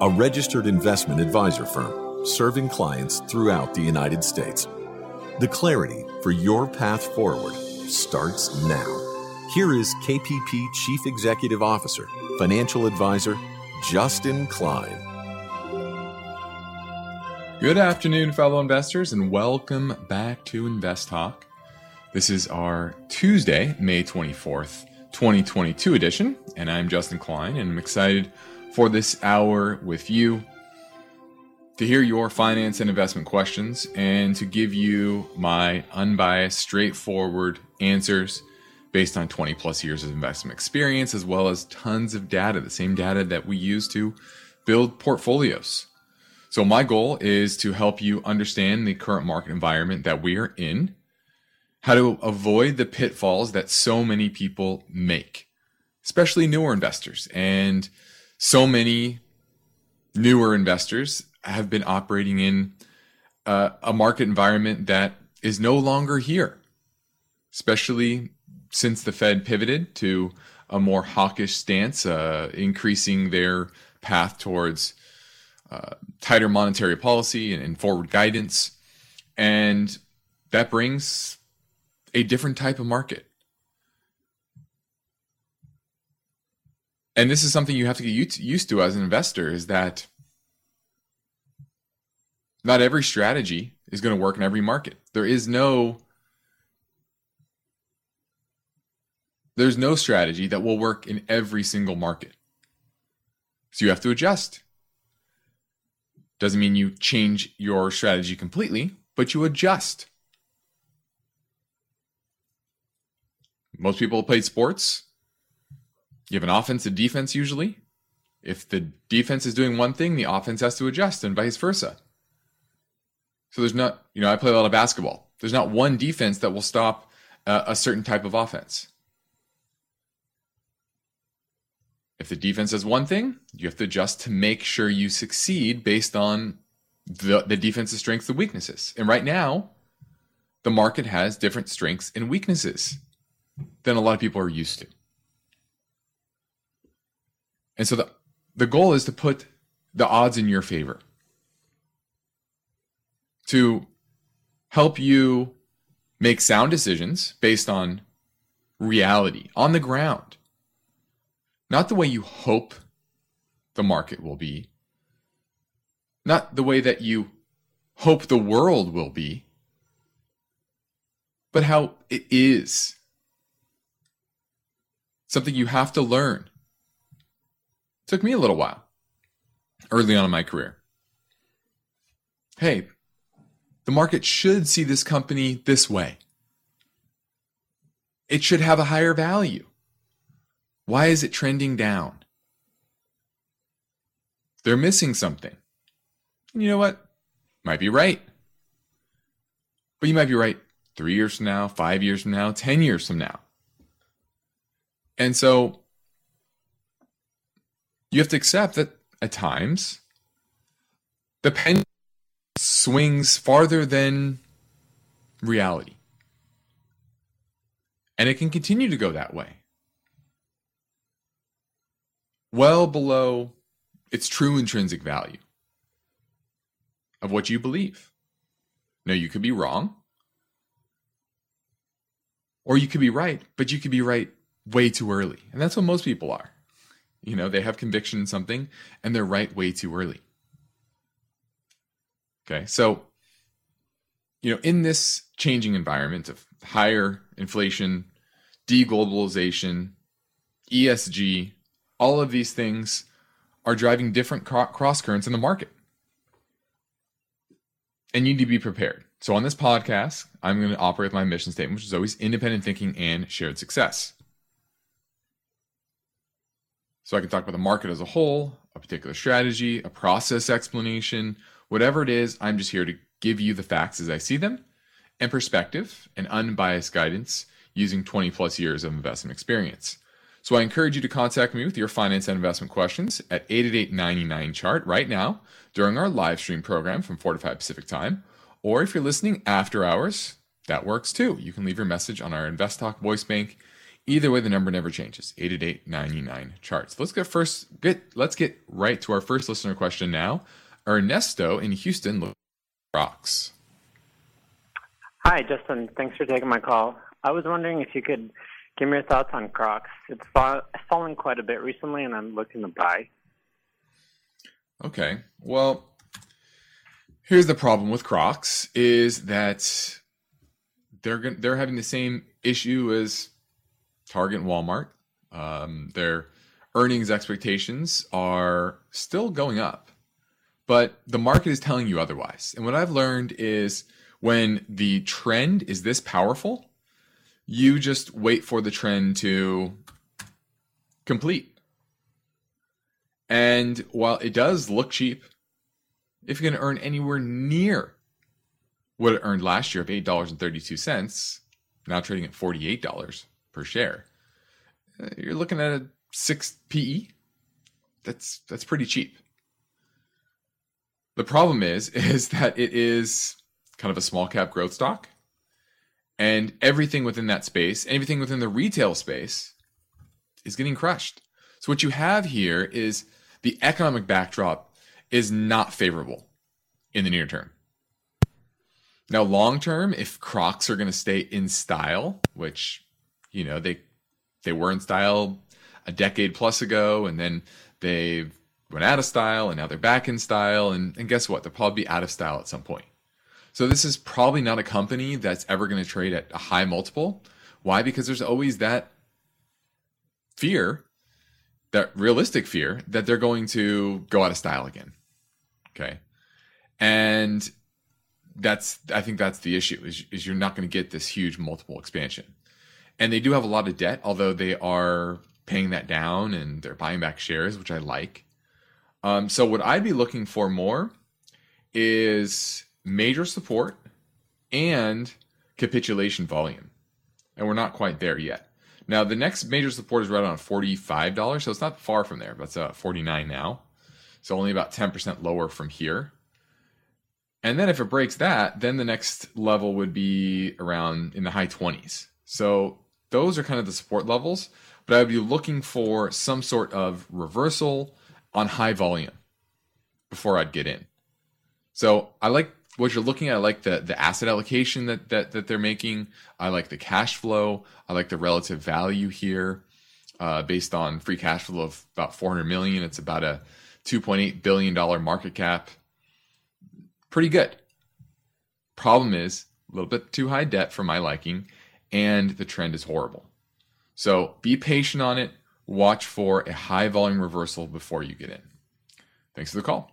a registered investment advisor firm serving clients throughout the United States. The clarity for your path forward starts now. Here is KPP Chief Executive Officer, Financial Advisor, Justin Klein. Good afternoon, fellow investors, and welcome back to Invest Talk. This is our Tuesday, May 24th, 2022 edition, and I'm Justin Klein, and I'm excited for this hour with you to hear your finance and investment questions and to give you my unbiased, straightforward answers based on 20 plus years of investment experience, as well as tons of data, the same data that we use to build portfolios. So, my goal is to help you understand the current market environment that we are in, how to avoid the pitfalls that so many people make, especially newer investors. And so many newer investors have been operating in uh, a market environment that is no longer here, especially since the Fed pivoted to a more hawkish stance, uh, increasing their path towards uh, tighter monetary policy and, and forward guidance. And that brings a different type of market. And this is something you have to get used to as an investor is that not every strategy is going to work in every market. There is no There's no strategy that will work in every single market. So you have to adjust. Doesn't mean you change your strategy completely, but you adjust. Most people play sports. You have an offense and defense usually. If the defense is doing one thing, the offense has to adjust, and vice versa. So there's not, you know, I play a lot of basketball. There's not one defense that will stop uh, a certain type of offense. If the defense does one thing, you have to adjust to make sure you succeed based on the, the defense's strengths and weaknesses. And right now, the market has different strengths and weaknesses than a lot of people are used to. And so the, the goal is to put the odds in your favor, to help you make sound decisions based on reality on the ground not the way you hope the market will be, not the way that you hope the world will be, but how it is. Something you have to learn. Took me a little while early on in my career. Hey, the market should see this company this way. It should have a higher value. Why is it trending down? They're missing something. And you know what? Might be right. But you might be right three years from now, five years from now, 10 years from now. And so you have to accept that at times the pendulum swings farther than reality. And it can continue to go that way well below its true intrinsic value of what you believe. Now, you could be wrong, or you could be right, but you could be right way too early. And that's what most people are. You know, they have conviction in something and they're right way too early. Okay, so, you know, in this changing environment of higher inflation, deglobalization, ESG, all of these things are driving different cross currents in the market. And you need to be prepared. So, on this podcast, I'm going to operate my mission statement, which is always independent thinking and shared success. So, I can talk about the market as a whole, a particular strategy, a process explanation, whatever it is, I'm just here to give you the facts as I see them and perspective and unbiased guidance using 20 plus years of investment experience. So I encourage you to contact me with your finance and investment questions at 888 chart right now during our live stream program from 4 to 5 Pacific time. Or if you're listening after hours, that works too. You can leave your message on our Invest Talk voice bank. Either way, the number never changes. 888 charts. Let's get first get let's get right to our first listener question now. Ernesto in Houston rocks. Hi, Justin. Thanks for taking my call. I was wondering if you could give me your thoughts on Crocs. It's fa- fallen quite a bit recently, and I'm looking to buy. Okay. Well, here's the problem with Crocs is that they're they're having the same issue as Target and Walmart. Um, their earnings expectations are still going up, but the market is telling you otherwise. And what I've learned is when the trend is this powerful, you just wait for the trend to complete. And while it does look cheap, if you're going to earn anywhere near what it earned last year of $8.32, now trading at $48 per share, uh, you're looking at a 6 PE. That's that's pretty cheap. The problem is is that it is kind of a small cap growth stock and everything within that space, everything within the retail space is getting crushed. So what you have here is the economic backdrop is not favorable in the near term. Now, long term, if Crocs are going to stay in style, which you know they they were in style a decade plus ago, and then they went out of style, and now they're back in style, and, and guess what? They'll probably be out of style at some point. So this is probably not a company that's ever going to trade at a high multiple. Why? Because there's always that fear, that realistic fear that they're going to go out of style again. Okay. And that's I think that's the issue is, is you're not going to get this huge multiple expansion. And they do have a lot of debt, although they are paying that down and they're buying back shares, which I like. Um, so what I'd be looking for more is major support and capitulation volume. And we're not quite there yet. Now, the next major support is right on $45, so it's not far from there, it's uh, 49 now. So only about 10% lower from here. And then if it breaks that, then the next level would be around in the high 20s. So those are kind of the support levels, but I would be looking for some sort of reversal on high volume before I'd get in. So I like what you're looking at, I like the the asset allocation that that that they're making. I like the cash flow. I like the relative value here, uh, based on free cash flow of about 400 million. It's about a 2.8 billion dollar market cap. Pretty good. Problem is a little bit too high debt for my liking, and the trend is horrible. So be patient on it. Watch for a high volume reversal before you get in. Thanks for the call.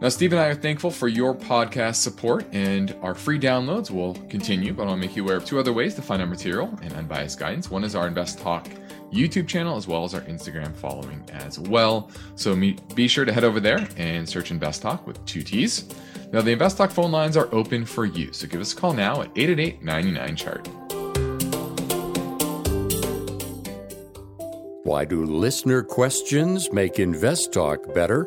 Now, Steve and I are thankful for your podcast support, and our free downloads will continue, but I'll make you aware of two other ways to find our material and unbiased guidance. One is our Invest Talk YouTube channel, as well as our Instagram following as well. So be sure to head over there and search Invest Talk with two T's. Now, the Invest Talk phone lines are open for you, so give us a call now at 888 99 chart. Why do listener questions make Invest Talk better?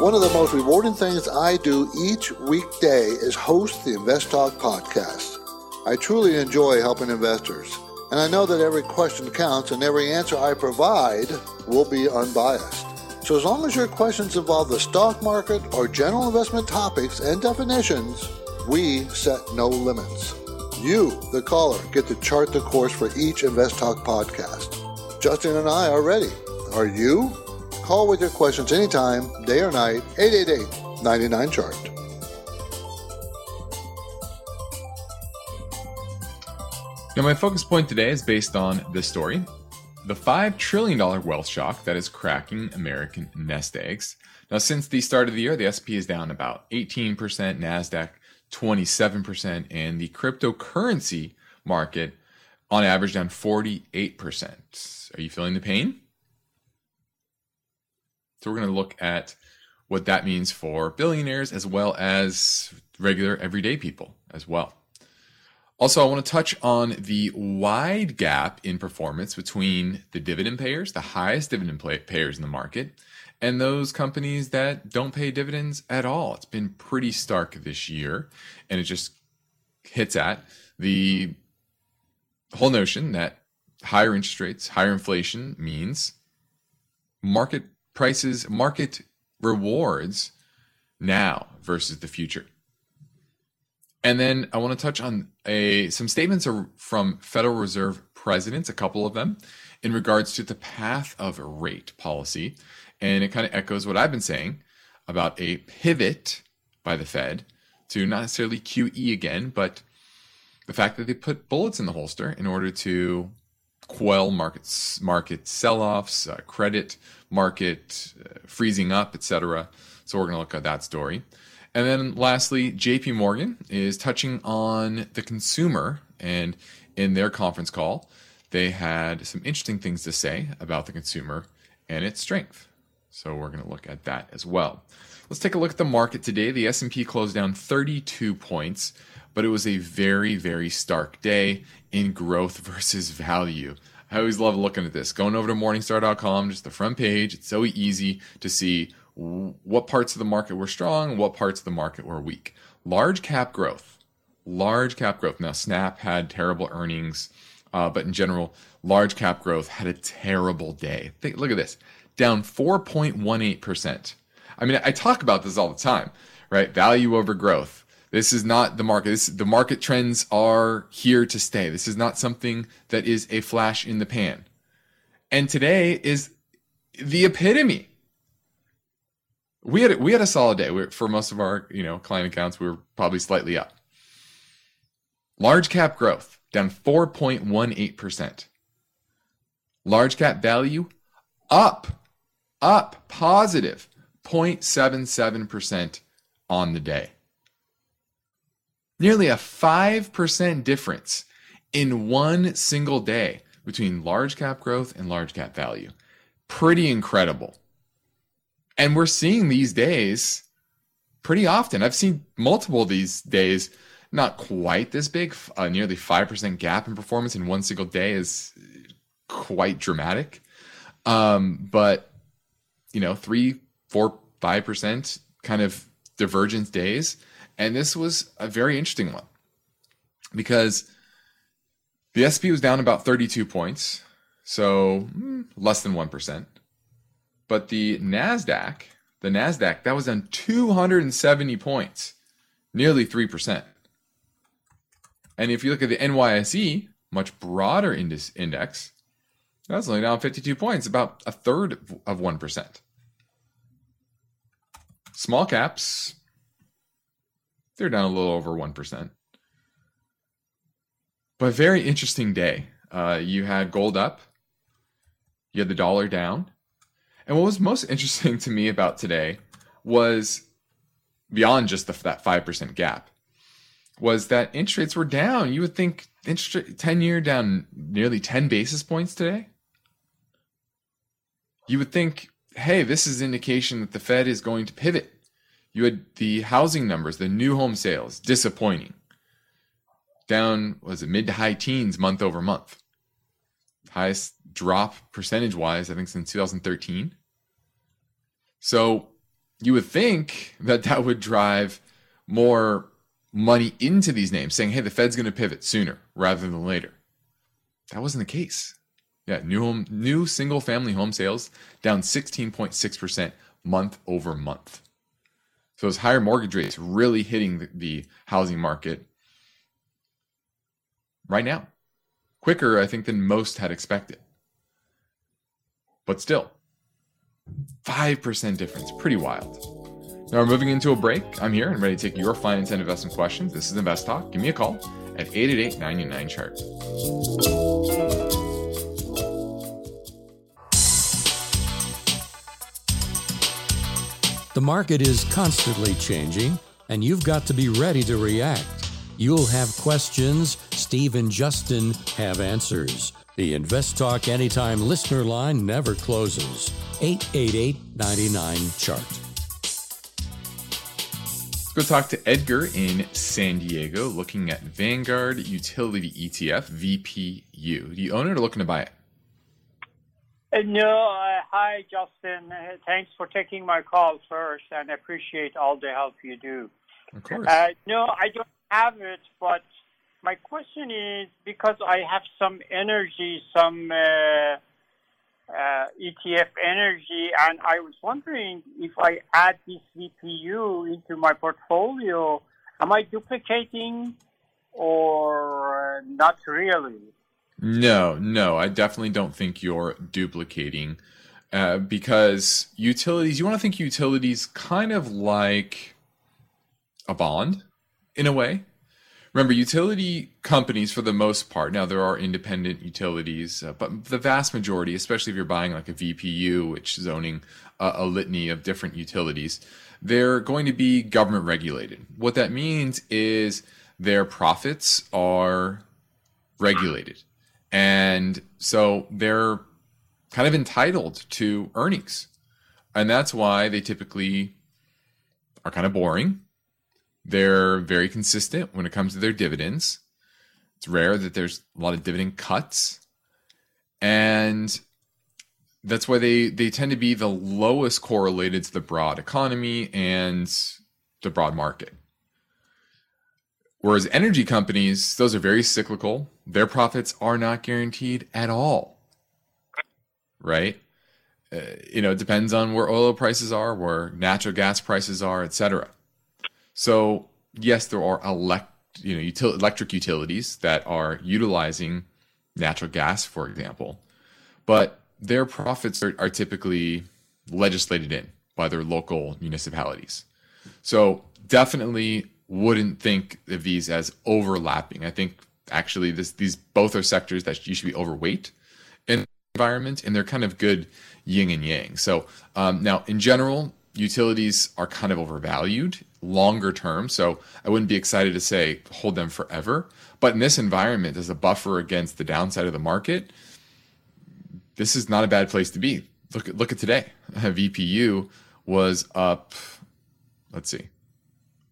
One of the most rewarding things I do each weekday is host the Invest Talk podcast. I truly enjoy helping investors, and I know that every question counts and every answer I provide will be unbiased. So as long as your questions involve the stock market or general investment topics and definitions, we set no limits. You, the caller, get to chart the course for each Invest Talk podcast. Justin and I are ready. Are you? Call with your questions anytime, day or night, 888 99 Chart. Now, my focus point today is based on this story the $5 trillion wealth shock that is cracking American nest eggs. Now, since the start of the year, the SP is down about 18%, NASDAQ 27%, and the cryptocurrency market on average down 48%. Are you feeling the pain? So we're going to look at what that means for billionaires as well as regular everyday people as well. Also, I want to touch on the wide gap in performance between the dividend payers, the highest dividend payers in the market, and those companies that don't pay dividends at all. It's been pretty stark this year, and it just hits at the whole notion that higher interest rates, higher inflation means market prices, market rewards now versus the future. And then I want to touch on a some statements from Federal Reserve presidents, a couple of them, in regards to the path of rate policy. And it kind of echoes what I've been saying about a pivot by the Fed to not necessarily QE again, but the fact that they put bullets in the holster in order to quell markets, market sell-offs, uh, credit market uh, freezing up, etc. So we're going to look at that story. And then lastly, JP Morgan is touching on the consumer and in their conference call, they had some interesting things to say about the consumer and its strength. So we're going to look at that as well. Let's take a look at the market today. The S&P closed down 32 points, but it was a very very stark day in growth versus value. I always love looking at this. Going over to morningstar.com, just the front page, it's so easy to see what parts of the market were strong, what parts of the market were weak. Large cap growth, large cap growth. Now, Snap had terrible earnings, uh, but in general, large cap growth had a terrible day. Think, look at this, down 4.18%. I mean, I talk about this all the time, right? Value over growth. This is not the market. This, the market trends are here to stay. This is not something that is a flash in the pan. And today is the epitome. We had we had a solid day. We, for most of our you know client accounts, we were probably slightly up. Large cap growth down 4.18 percent. Large cap value up, up positive 0.77 percent on the day. Nearly a 5% difference in one single day between large cap growth and large cap value. Pretty incredible. And we're seeing these days pretty often. I've seen multiple these days, not quite this big, a nearly 5% gap in performance in one single day is quite dramatic. Um, but, you know, three, four, five percent kind of divergence days and this was a very interesting one because the SP was down about 32 points, so hmm, less than 1%. But the NASDAQ, the NASDAQ, that was down 270 points, nearly 3%. And if you look at the NYSE, much broader index, that's only down 52 points, about a third of 1%. Small caps, they're down a little over 1%. But very interesting day. Uh, you had gold up, you had the dollar down. And what was most interesting to me about today was beyond just the, that 5% gap was that interest rates were down. You would think interest 10 year down nearly 10 basis points today. You would think, hey, this is indication that the Fed is going to pivot you had the housing numbers, the new home sales, disappointing. Down, was it mid to high teens month over month? Highest drop percentage wise, I think, since 2013. So you would think that that would drive more money into these names, saying, hey, the Fed's going to pivot sooner rather than later. That wasn't the case. Yeah, new home, new single family home sales down 16.6% month over month. So those higher mortgage rates really hitting the, the housing market right now. Quicker, I think, than most had expected. But still, 5% difference. Pretty wild. Now we're moving into a break. I'm here and ready to take your finance and investment questions. This is Invest Talk. Give me a call at 888 99 chart. The market is constantly changing, and you've got to be ready to react. You'll have questions, Steve and Justin have answers. The Invest Talk Anytime listener line never closes. 888 99 Chart. Let's go talk to Edgar in San Diego looking at Vanguard Utility ETF, VPU. Do you own it or looking to buy it? Uh, no, uh, hi, Justin. Uh, thanks for taking my call first, and appreciate all the help you do. Of course. Uh, no, I don't have it, but my question is because I have some energy, some uh, uh, ETF energy, and I was wondering if I add this VPU into my portfolio, am I duplicating or not really? No, no, I definitely don't think you're duplicating uh, because utilities, you want to think utilities kind of like a bond in a way. Remember, utility companies, for the most part, now there are independent utilities, uh, but the vast majority, especially if you're buying like a VPU, which is owning a, a litany of different utilities, they're going to be government regulated. What that means is their profits are regulated. And so they're kind of entitled to earnings. And that's why they typically are kind of boring. They're very consistent when it comes to their dividends. It's rare that there's a lot of dividend cuts. And that's why they, they tend to be the lowest correlated to the broad economy and the broad market. Whereas energy companies, those are very cyclical. Their profits are not guaranteed at all. Right? Uh, you know, it depends on where oil prices are, where natural gas prices are, etc. So, yes, there are elect, you know, util- electric utilities that are utilizing natural gas, for example, but their profits are, are typically legislated in by their local municipalities. So, definitely wouldn't think of these as overlapping. I think actually this these both are sectors that you should be overweight in environment, and they're kind of good yin and yang. So um, now, in general, utilities are kind of overvalued longer term. So I wouldn't be excited to say hold them forever. But in this environment, as a buffer against the downside of the market, this is not a bad place to be. Look at look at today. VPU was up. Let's see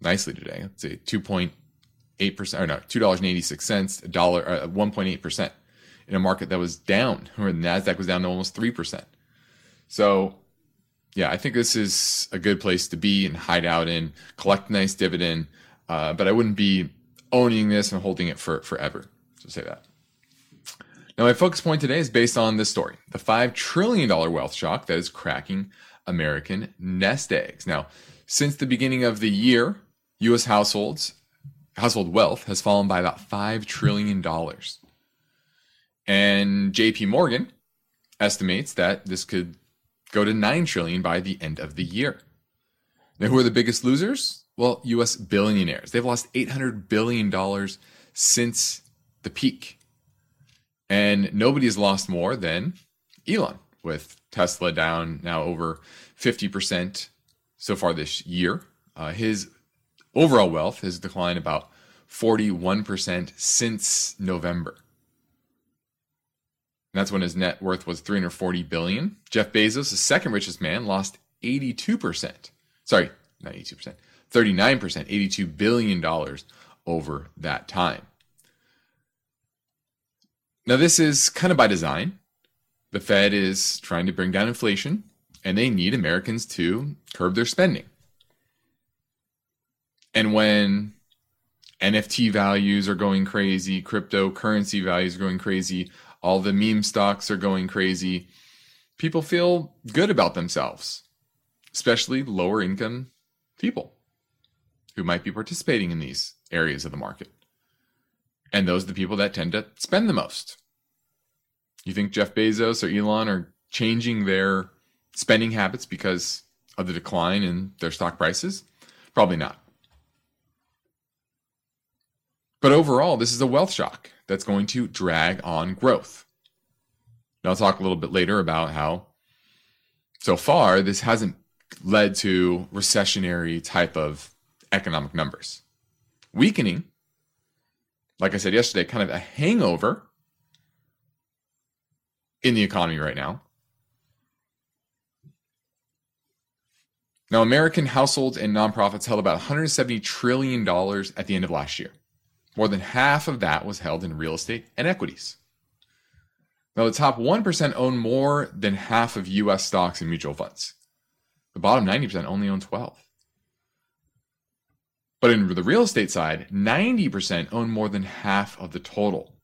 nicely today. Let's say 2.8 percent, or no, two dollars and eighty six cents, a dollar, uh, 1.8 percent in a market that was down, where the Nasdaq was down to almost three percent. So, yeah, I think this is a good place to be and hide out in, collect a nice dividend. Uh, but I wouldn't be owning this and holding it for forever. So say that. Now, my focus point today is based on this story: the five trillion dollar wealth shock that is cracking American nest eggs. Now, since the beginning of the year, U.S. households household wealth has fallen by about five trillion dollars, and J.P. Morgan estimates that this could go to nine trillion by the end of the year. Now, who are the biggest losers? Well, U.S. billionaires. They've lost eight hundred billion dollars since the peak, and nobody has lost more than Elon, with Tesla down now over fifty percent so far this year. Uh, his overall wealth has declined about 41% since November. And that's when his net worth was 340 billion. Jeff Bezos, the second richest man, lost 82%. Sorry, not 82%, 39%, 82 billion dollars over that time. Now this is kind of by design. The Fed is trying to bring down inflation and they need Americans to curb their spending. And when NFT values are going crazy, cryptocurrency values are going crazy, all the meme stocks are going crazy, people feel good about themselves, especially lower income people who might be participating in these areas of the market. And those are the people that tend to spend the most. You think Jeff Bezos or Elon are changing their spending habits because of the decline in their stock prices? Probably not. But overall, this is a wealth shock that's going to drag on growth. Now, I'll talk a little bit later about how so far this hasn't led to recessionary type of economic numbers. Weakening, like I said yesterday, kind of a hangover in the economy right now. Now, American households and nonprofits held about $170 trillion at the end of last year. More than half of that was held in real estate and equities. Now, the top 1% own more than half of US stocks and mutual funds. The bottom 90% only own 12. But in the real estate side, 90% own more than half of the total.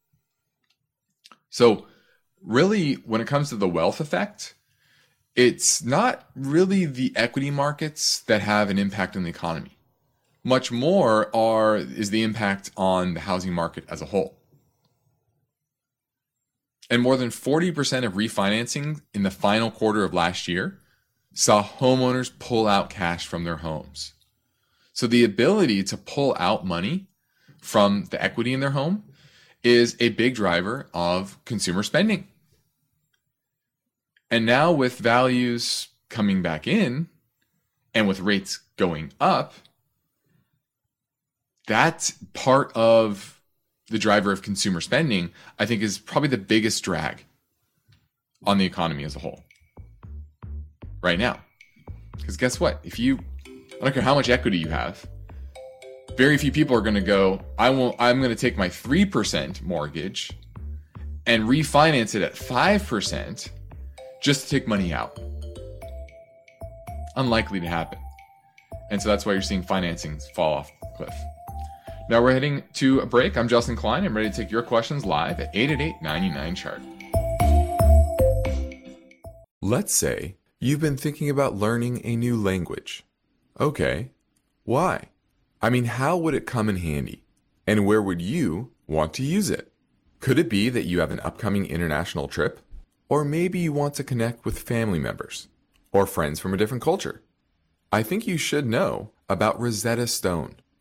So, really, when it comes to the wealth effect, it's not really the equity markets that have an impact on the economy. Much more are is the impact on the housing market as a whole. And more than 40% of refinancing in the final quarter of last year saw homeowners pull out cash from their homes. So the ability to pull out money from the equity in their home is a big driver of consumer spending. And now, with values coming back in and with rates going up, that part of the driver of consumer spending, I think, is probably the biggest drag on the economy as a whole right now. Because guess what? If you, I don't care how much equity you have, very few people are going to go, I will, I'm going to take my 3% mortgage and refinance it at 5% just to take money out. Unlikely to happen. And so that's why you're seeing financings fall off the cliff. Now we're heading to a break. I'm Justin Klein. I'm ready to take your questions live at 888 99 chart. Let's say you've been thinking about learning a new language. Okay, why? I mean, how would it come in handy? And where would you want to use it? Could it be that you have an upcoming international trip? Or maybe you want to connect with family members or friends from a different culture. I think you should know about Rosetta Stone.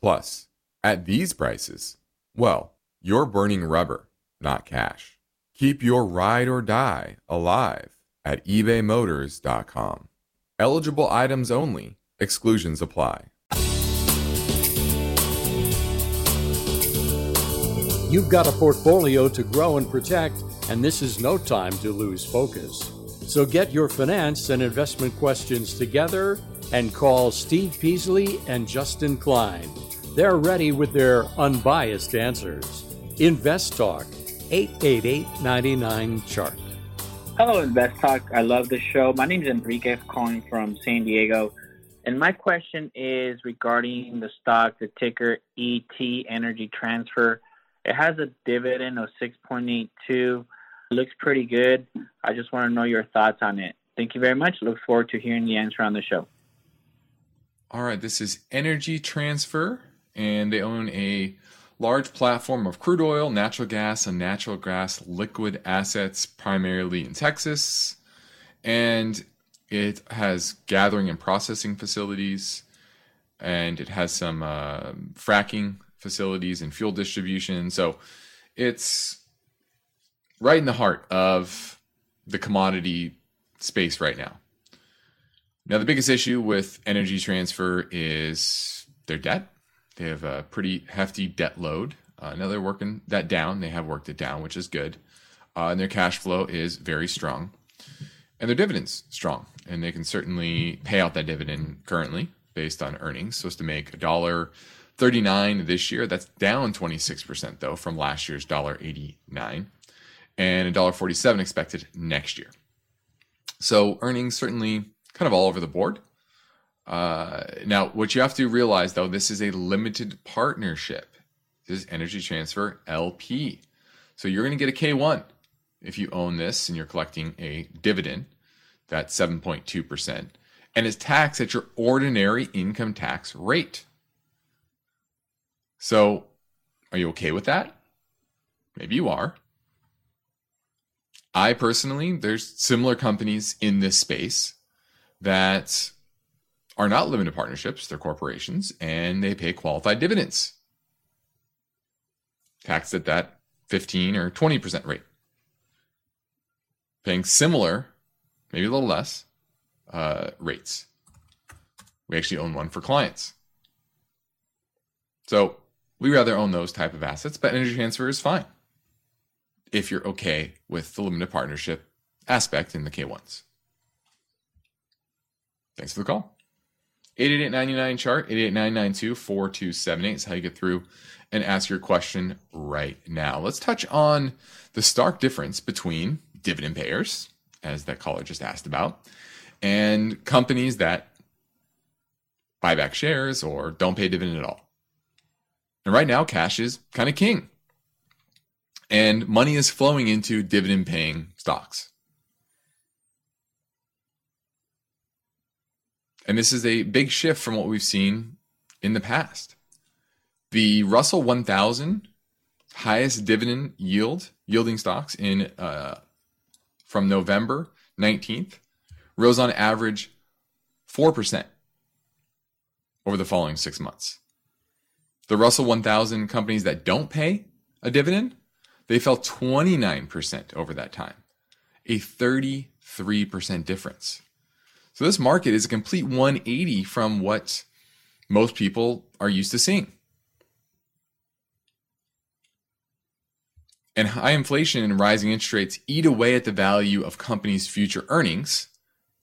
Plus, at these prices, well, you're burning rubber, not cash. Keep your ride or die alive at ebaymotors.com. Eligible items only, exclusions apply. You've got a portfolio to grow and protect, and this is no time to lose focus. So get your finance and investment questions together and call Steve Peasley and Justin Klein. They're ready with their unbiased answers. Invest Talk, 888 99 Chart. Hello, Invest Talk. I love the show. My name is Enrique, calling from San Diego. And my question is regarding the stock, the ticker ET Energy Transfer. It has a dividend of 6.82. It looks pretty good. I just want to know your thoughts on it. Thank you very much. Look forward to hearing the answer on the show. All right, this is Energy Transfer, and they own a large platform of crude oil, natural gas, and natural gas liquid assets, primarily in Texas. And it has gathering and processing facilities, and it has some uh, fracking facilities and fuel distribution. So it's right in the heart of the commodity space right now. Now, the biggest issue with energy transfer is their debt they have a pretty hefty debt load. Uh, now they're working that down. They have worked it down, which is good. Uh, and their cash flow is very strong. And their dividends strong. And they can certainly pay out that dividend currently based on earnings. So as to make a dollar 39 this year. That's down 26% though from last year's dollar 89 and a dollar 47 expected next year. So earnings certainly kind of all over the board. Uh, now, what you have to realize though, this is a limited partnership. This is Energy Transfer LP. So you're going to get a K1 if you own this and you're collecting a dividend. That's 7.2%. And it's taxed at your ordinary income tax rate. So are you okay with that? Maybe you are. I personally, there's similar companies in this space that are not limited partnerships, they're corporations, and they pay qualified dividends. Taxed at that 15 or 20% rate. Paying similar, maybe a little less, uh, rates. We actually own one for clients. So we rather own those type of assets, but energy transfer is fine if you're okay with the limited partnership aspect in the K1s. Thanks for the call. 888 chart 888-992-4278 is how you get through and ask your question right now. Let's touch on the stark difference between dividend payers, as that caller just asked about, and companies that buy back shares or don't pay dividend at all. And right now, cash is kind of king. And money is flowing into dividend paying stocks. And this is a big shift from what we've seen in the past. The Russell 1000 highest dividend yield yielding stocks in uh, from November 19th rose on average 4% over the following 6 months. The Russell 1000 companies that don't pay a dividend, they fell 29% over that time. A 33% difference. So this market is a complete 180 from what most people are used to seeing. And high inflation and rising interest rates eat away at the value of companies' future earnings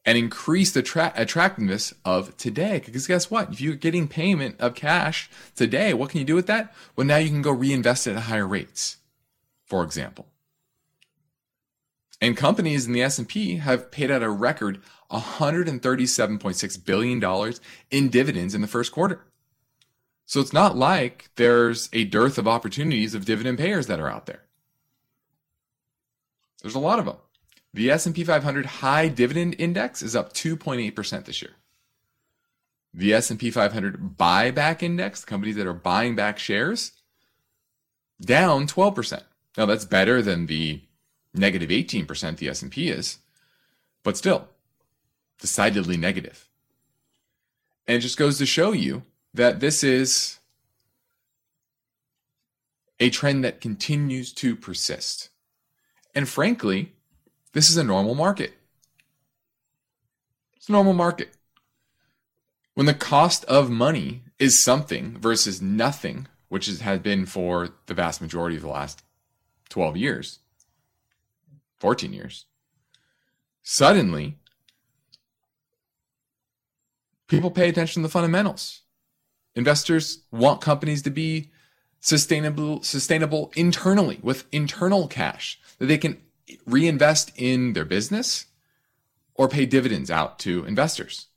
and increase the tra- attractiveness of today. Because guess what? If you're getting payment of cash today, what can you do with that? Well, now you can go reinvest it at higher rates, for example. And companies in the S&P have paid out a record $137.6 billion in dividends in the first quarter. So it's not like there's a dearth of opportunities of dividend payers that are out there. There's a lot of them. The S&P 500 high dividend index is up 2.8% this year. The S&P 500 buyback index, the companies that are buying back shares, down 12%. Now that's better than the negative 18% the S&P is, but still decidedly negative. And it just goes to show you that this is a trend that continues to persist. And frankly, this is a normal market. It's a normal market. When the cost of money is something versus nothing, which it has been for the vast majority of the last 12 years, 14 years, suddenly people pay attention to the fundamentals. Investors want companies to be sustainable sustainable internally with internal cash that they can reinvest in their business or pay dividends out to investors.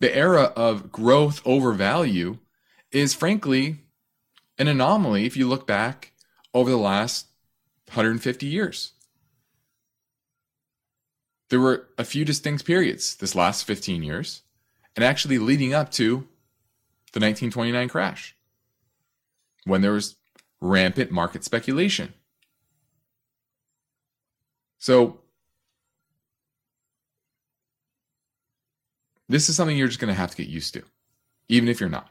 The era of growth over value is frankly an anomaly if you look back over the last 150 years. There were a few distinct periods this last 15 years and actually leading up to the 1929 crash when there was rampant market speculation. So, this is something you're just going to have to get used to, even if you're not.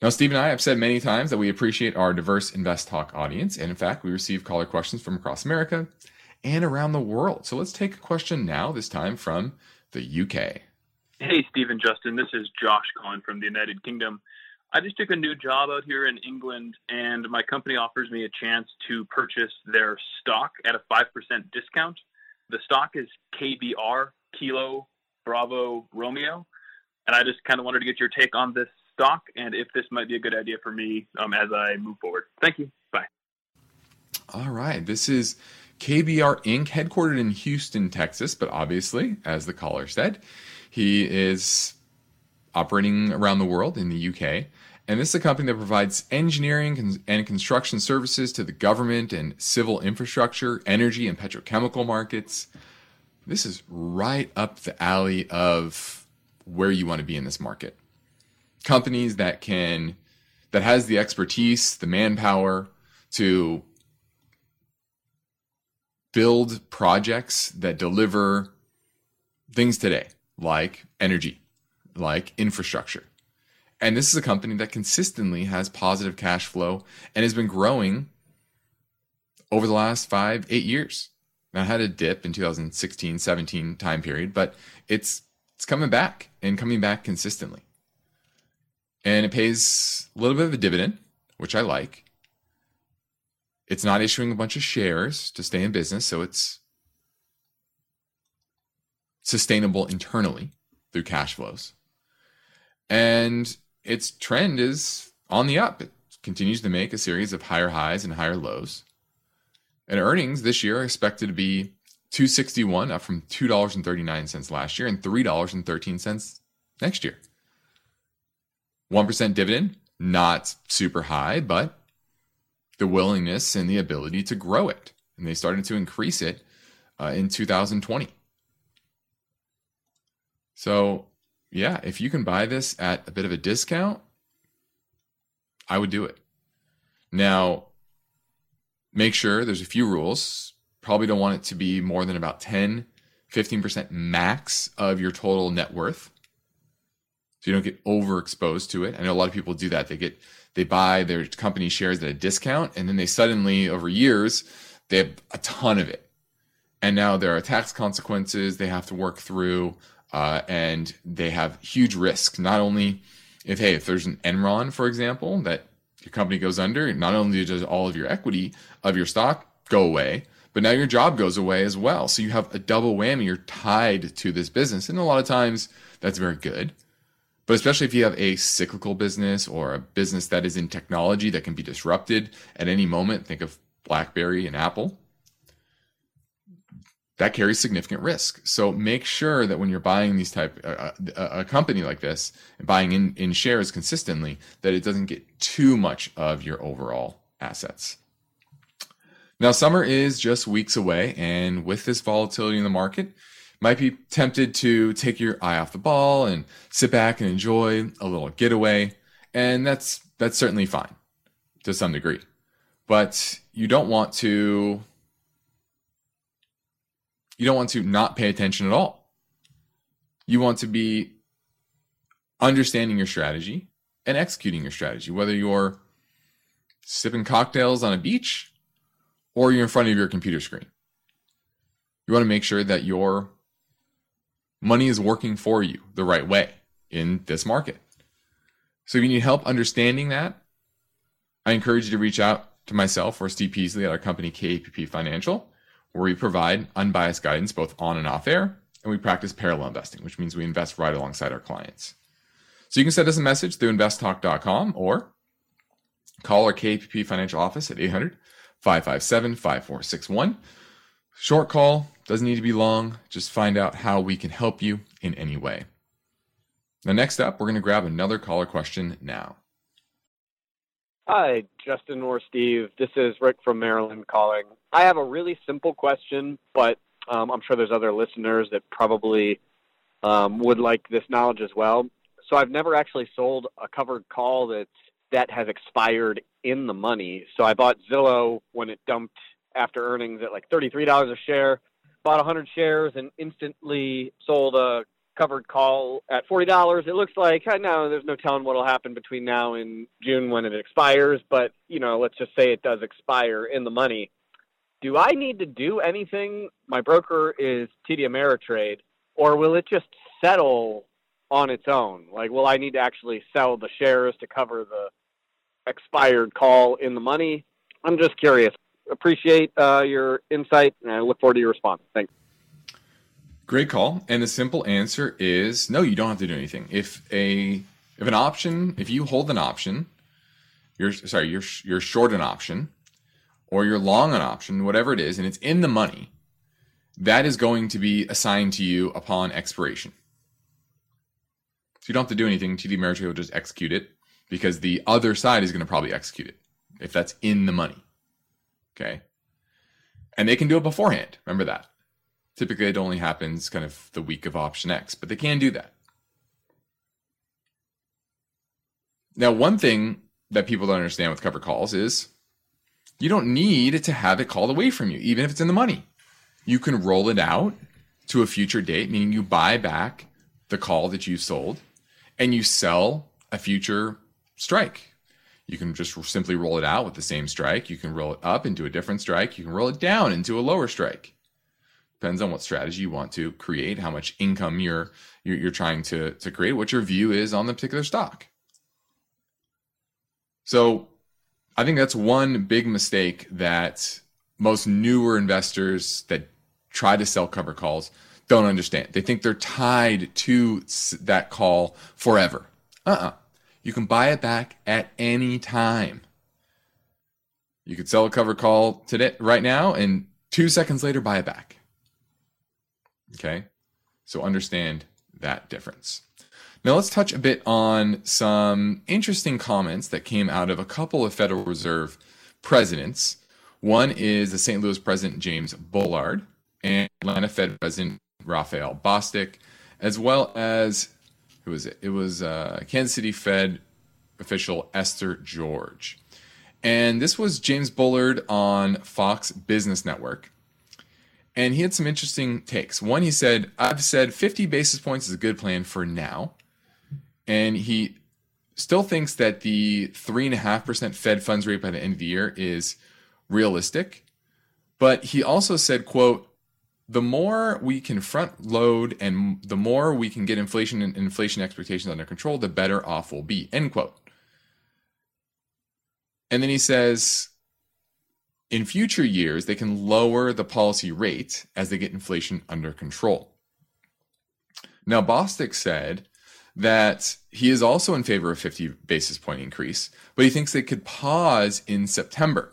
Now, Steve and I have said many times that we appreciate our diverse Invest Talk audience. And in fact, we receive caller questions from across America and around the world. So let's take a question now, this time from the UK. Hey, Stephen Justin. This is Josh calling from the United Kingdom. I just took a new job out here in England, and my company offers me a chance to purchase their stock at a 5% discount. The stock is KBR, Kilo Bravo Romeo. And I just kind of wanted to get your take on this stock and if this might be a good idea for me um, as I move forward. Thank you. Bye. All right. This is KBR Inc., headquartered in Houston, Texas, but obviously, as the caller said, he is operating around the world in the UK. And this is a company that provides engineering and construction services to the government and civil infrastructure, energy and petrochemical markets. This is right up the alley of where you want to be in this market. Companies that can, that has the expertise, the manpower to build projects that deliver things today, like energy, like infrastructure. And this is a company that consistently has positive cash flow and has been growing over the last five, eight years. Now, it had a dip in 2016, 17 time period, but it's it's coming back and coming back consistently. And it pays a little bit of a dividend, which I like. It's not issuing a bunch of shares to stay in business, so it's sustainable internally through cash flows. And its trend is on the up. It continues to make a series of higher highs and higher lows. And earnings this year are expected to be 261 up from $2.39 last year and $3.13 next year. 1% dividend, not super high, but the willingness and the ability to grow it. And they started to increase it uh, in 2020. So, yeah, if you can buy this at a bit of a discount, I would do it. Now, make sure there's a few rules. Probably don't want it to be more than about 10, 15% max of your total net worth. So you don't get overexposed to it. I know a lot of people do that. They get they buy their company shares at a discount and then they suddenly over years they have a ton of it. And now there are tax consequences they have to work through uh, and they have huge risk. Not only if hey, if there's an Enron, for example, that your company goes under, not only does all of your equity of your stock go away, but now your job goes away as well. So you have a double whammy. You're tied to this business, and a lot of times that's very good. But especially if you have a cyclical business or a business that is in technology that can be disrupted at any moment, think of BlackBerry and Apple. that carries significant risk. So make sure that when you're buying these type uh, a, a company like this and buying in, in shares consistently, that it doesn't get too much of your overall assets. Now, summer is just weeks away, and with this volatility in the market, might be tempted to take your eye off the ball and sit back and enjoy a little getaway, and that's that's certainly fine to some degree. But you don't want to you don't want to not pay attention at all. You want to be understanding your strategy and executing your strategy, whether you're sipping cocktails on a beach or you're in front of your computer screen. You want to make sure that your money is working for you the right way in this market. So if you need help understanding that, I encourage you to reach out to myself or Steve Peasley at our company KPP Financial where we provide unbiased guidance both on and off air, and we practice parallel investing, which means we invest right alongside our clients. So you can send us a message through investtalk.com or call our KPP financial office at 800 557 5461. Short call, doesn't need to be long. Just find out how we can help you in any way. Now, next up, we're going to grab another caller question now. Hi, Justin or Steve. This is Rick from Maryland calling. I have a really simple question, but um, I'm sure there's other listeners that probably um, would like this knowledge as well. So I've never actually sold a covered call that's that has expired in the money. So I bought Zillow when it dumped after earnings at like $33 a share, bought 100 shares and instantly sold a covered call at $40. It looks like I know there's no telling what'll happen between now and June when it expires, but you know, let's just say it does expire in the money do I need to do anything? My broker is TD Ameritrade, or will it just settle on its own? Like, will I need to actually sell the shares to cover the expired call in the money? I'm just curious. Appreciate uh, your insight, and I look forward to your response. Thanks. Great call. And the simple answer is no, you don't have to do anything. If a if an option, if you hold an option, you're sorry, you're you're short an option, or you're long an option, whatever it is, and it's in the money, that is going to be assigned to you upon expiration. So you don't have to do anything. TD Ameritrade will just execute it because the other side is going to probably execute it if that's in the money. Okay. And they can do it beforehand. Remember that. Typically, it only happens kind of the week of option X, but they can do that. Now, one thing that people don't understand with cover calls is you don't need to have it called away from you, even if it's in the money. You can roll it out to a future date, meaning you buy back the call that you sold and you sell a future strike. You can just simply roll it out with the same strike. You can roll it up into a different strike. You can roll it down into a lower strike. Depends on what strategy you want to create, how much income you're you're, you're trying to to create, what your view is on the particular stock. So I think that's one big mistake that most newer investors that try to sell cover calls don't understand. They think they're tied to that call forever. Uh uh-uh. uh You can buy it back at any time. You could sell a cover call today, right now, and two seconds later, buy it back. Okay? So understand that difference. Now let's touch a bit on some interesting comments that came out of a couple of Federal Reserve presidents. One is the St. Louis President James Bullard and Atlanta Fed President Raphael Bostic, as well as who was it? It was uh, Kansas City Fed official Esther George. And this was James Bullard on Fox Business Network. And he had some interesting takes. One, he said, I've said 50 basis points is a good plan for now and he still thinks that the 3.5% Fed funds rate by the end of the year is realistic. But he also said, quote, the more we can front load and the more we can get inflation and inflation expectations under control, the better off we'll be, end quote. And then he says, in future years, they can lower the policy rate as they get inflation under control. Now, Bostic said that he is also in favor of 50 basis point increase, but he thinks they could pause in September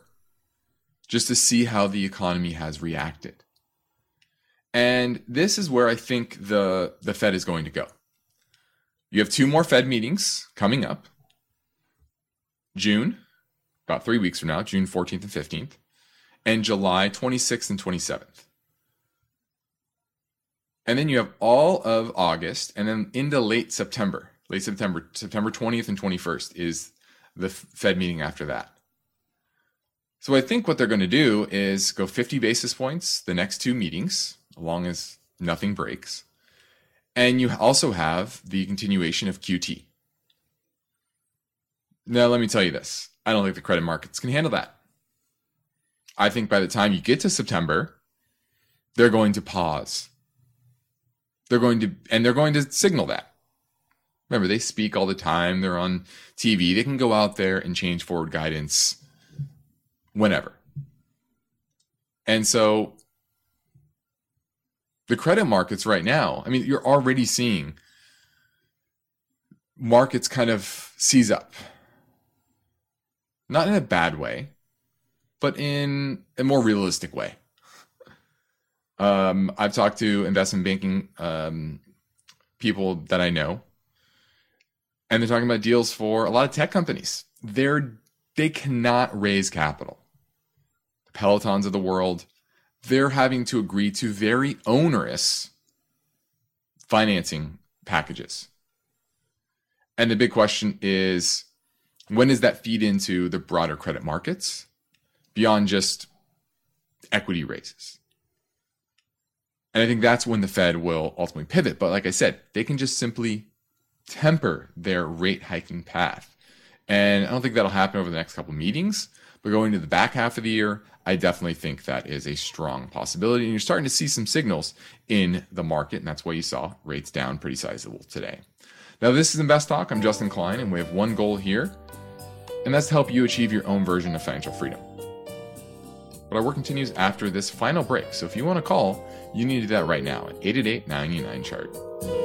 just to see how the economy has reacted. And this is where I think the, the Fed is going to go. You have two more Fed meetings coming up June, about three weeks from now, June 14th and 15th, and July 26th and 27th. And then you have all of August and then into late September. Late September, September 20th and 21st is the Fed meeting after that. So I think what they're going to do is go 50 basis points the next two meetings, long as nothing breaks. And you also have the continuation of QT. Now, let me tell you this I don't think the credit markets can handle that. I think by the time you get to September, they're going to pause. They're going to, and they're going to signal that. Remember, they speak all the time. They're on TV. They can go out there and change forward guidance whenever. And so the credit markets right now, I mean, you're already seeing markets kind of seize up. Not in a bad way, but in a more realistic way. Um, I've talked to investment banking um, people that I know, and they're talking about deals for a lot of tech companies. They're they cannot raise capital. The Pelotons of the world, they're having to agree to very onerous financing packages. And the big question is when does that feed into the broader credit markets beyond just equity raises? And I think that's when the Fed will ultimately pivot. But like I said, they can just simply temper their rate hiking path. And I don't think that'll happen over the next couple meetings. But going to the back half of the year, I definitely think that is a strong possibility. And you're starting to see some signals in the market. And that's why you saw rates down pretty sizable today. Now, this is Invest Talk. I'm Justin Klein, and we have one goal here, and that's to help you achieve your own version of financial freedom. But our work continues after this final break. So if you want to call, you need to do that right now at 888 99 chart.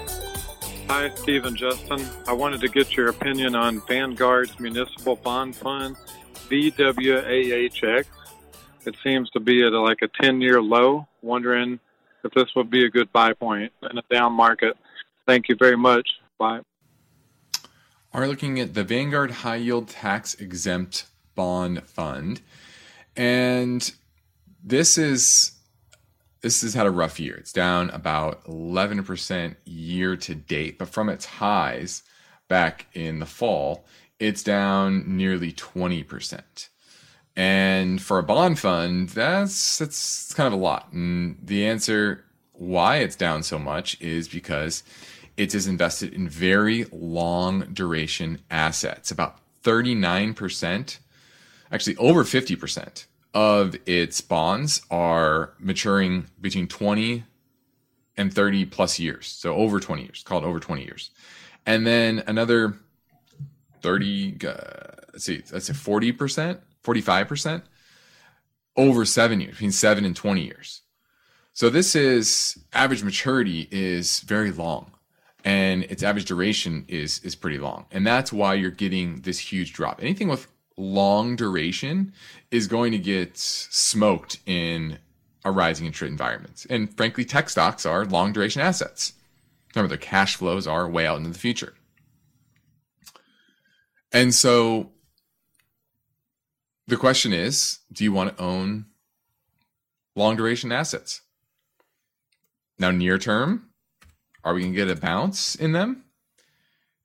Hi, Steve and Justin. I wanted to get your opinion on Vanguard's municipal bond fund, VWAHX. It seems to be at like a 10 year low. Wondering if this would be a good buy point in a down market. Thank you very much. Bye. Are looking at the Vanguard High Yield Tax Exempt Bond Fund. And this is this has had a rough year. It's down about 11% year to date, but from its highs back in the fall, it's down nearly 20%. And for a bond fund, that's that's kind of a lot. And the answer why it's down so much is because it is invested in very long duration assets. About 39%, actually over 50% of its bonds are maturing between 20 and 30 plus years. So over 20 years, called over 20 years. And then another 30, uh, let's see, let's say 40%, 45% over seven years, between seven and 20 years. So this is average maturity is very long and its average duration is is pretty long. And that's why you're getting this huge drop. Anything with long duration is going to get smoked in a rising interest rate environment. And frankly, tech stocks are long duration assets. Remember, their cash flows are way out into the future. And so the question is do you want to own long duration assets? Now, near term, are we going to get a bounce in them?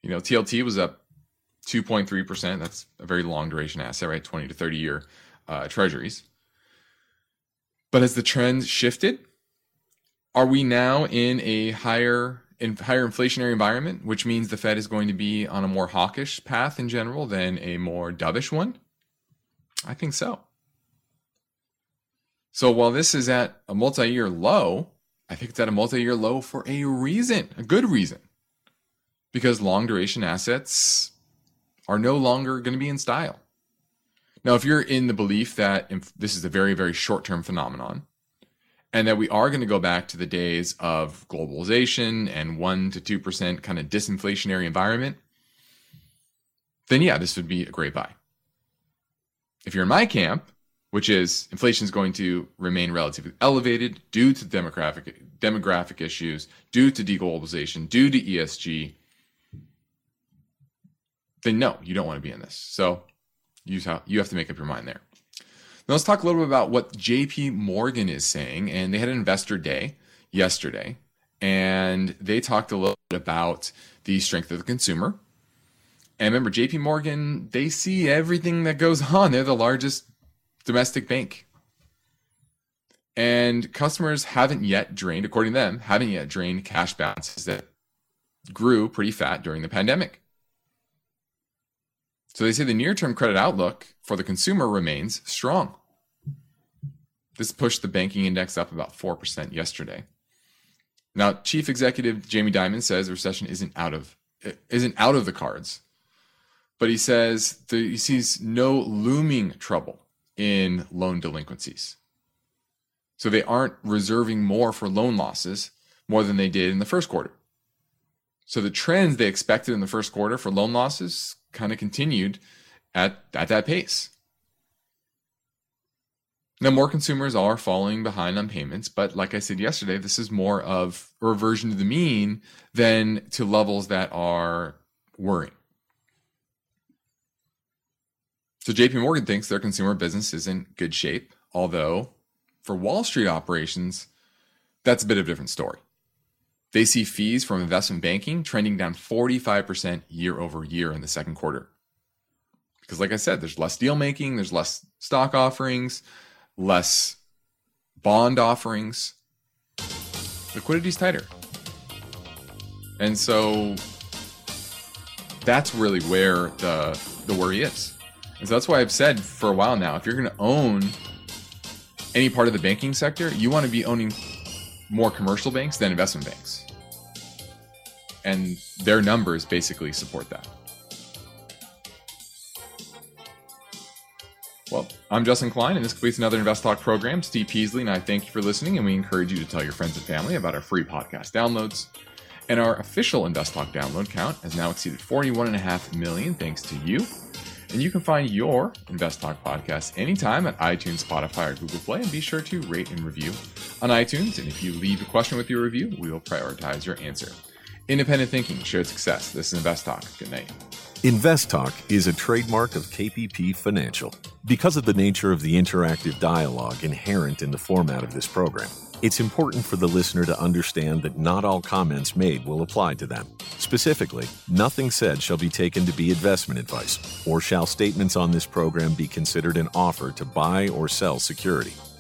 You know, TLT was up 2.3%. That's a very long duration asset, right? 20 to 30 year uh, treasuries. But has the trend shifted? Are we now in a higher in higher inflationary environment, which means the Fed is going to be on a more hawkish path in general than a more dovish one? I think so. So while this is at a multi year low, I think it's at a multi year low for a reason, a good reason. Because long duration assets are no longer going to be in style. Now, if you're in the belief that this is a very, very short term phenomenon, and that we are going to go back to the days of globalization and 1% to 2% kind of disinflationary environment, then yeah, this would be a great buy. If you're in my camp, which is inflation is going to remain relatively elevated due to demographic demographic issues, due to deglobalization, due to ESG, then no, you don't want to be in this. So you have, you have to make up your mind there. Now let's talk a little bit about what JP Morgan is saying. And they had an investor day yesterday, and they talked a little bit about the strength of the consumer. And remember, JP Morgan, they see everything that goes on. They're the largest domestic bank. And customers haven't yet drained, according to them, haven't yet drained cash balances that grew pretty fat during the pandemic. So they say the near term credit outlook for the consumer remains strong. This pushed the banking index up about 4% yesterday. Now, Chief Executive Jamie Dimon says the recession isn't out of isn't out of the cards, but he says the, he sees no looming trouble in loan delinquencies. So they aren't reserving more for loan losses more than they did in the first quarter. So the trends they expected in the first quarter for loan losses kind of continued at, at that pace. Now, more consumers are falling behind on payments, but like I said yesterday, this is more of a reversion to the mean than to levels that are worrying. So, JP Morgan thinks their consumer business is in good shape, although for Wall Street operations, that's a bit of a different story. They see fees from investment banking trending down 45% year over year in the second quarter. Because, like I said, there's less deal making, there's less stock offerings, less bond offerings. Liquidity's tighter. And so that's really where the the worry is. And so that's why I've said for a while now, if you're going to own any part of the banking sector, you want to be owning more commercial banks than investment banks and their numbers basically support that. Well, I'm Justin Klein, and this completes another Invest Talk program. Steve Peasley and I thank you for listening, and we encourage you to tell your friends and family about our free podcast downloads. And our official Invest Talk download count has now exceeded 41.5 million thanks to you. And you can find your Invest Talk podcast anytime at iTunes, Spotify, or Google Play. And be sure to rate and review on iTunes. And if you leave a question with your review, we will prioritize your answer. Independent thinking, shared success. This is Invest Talk. Good night. Invest Talk is a trademark of KPP Financial. Because of the nature of the interactive dialogue inherent in the format of this program, it's important for the listener to understand that not all comments made will apply to them. Specifically, nothing said shall be taken to be investment advice, or shall statements on this program be considered an offer to buy or sell security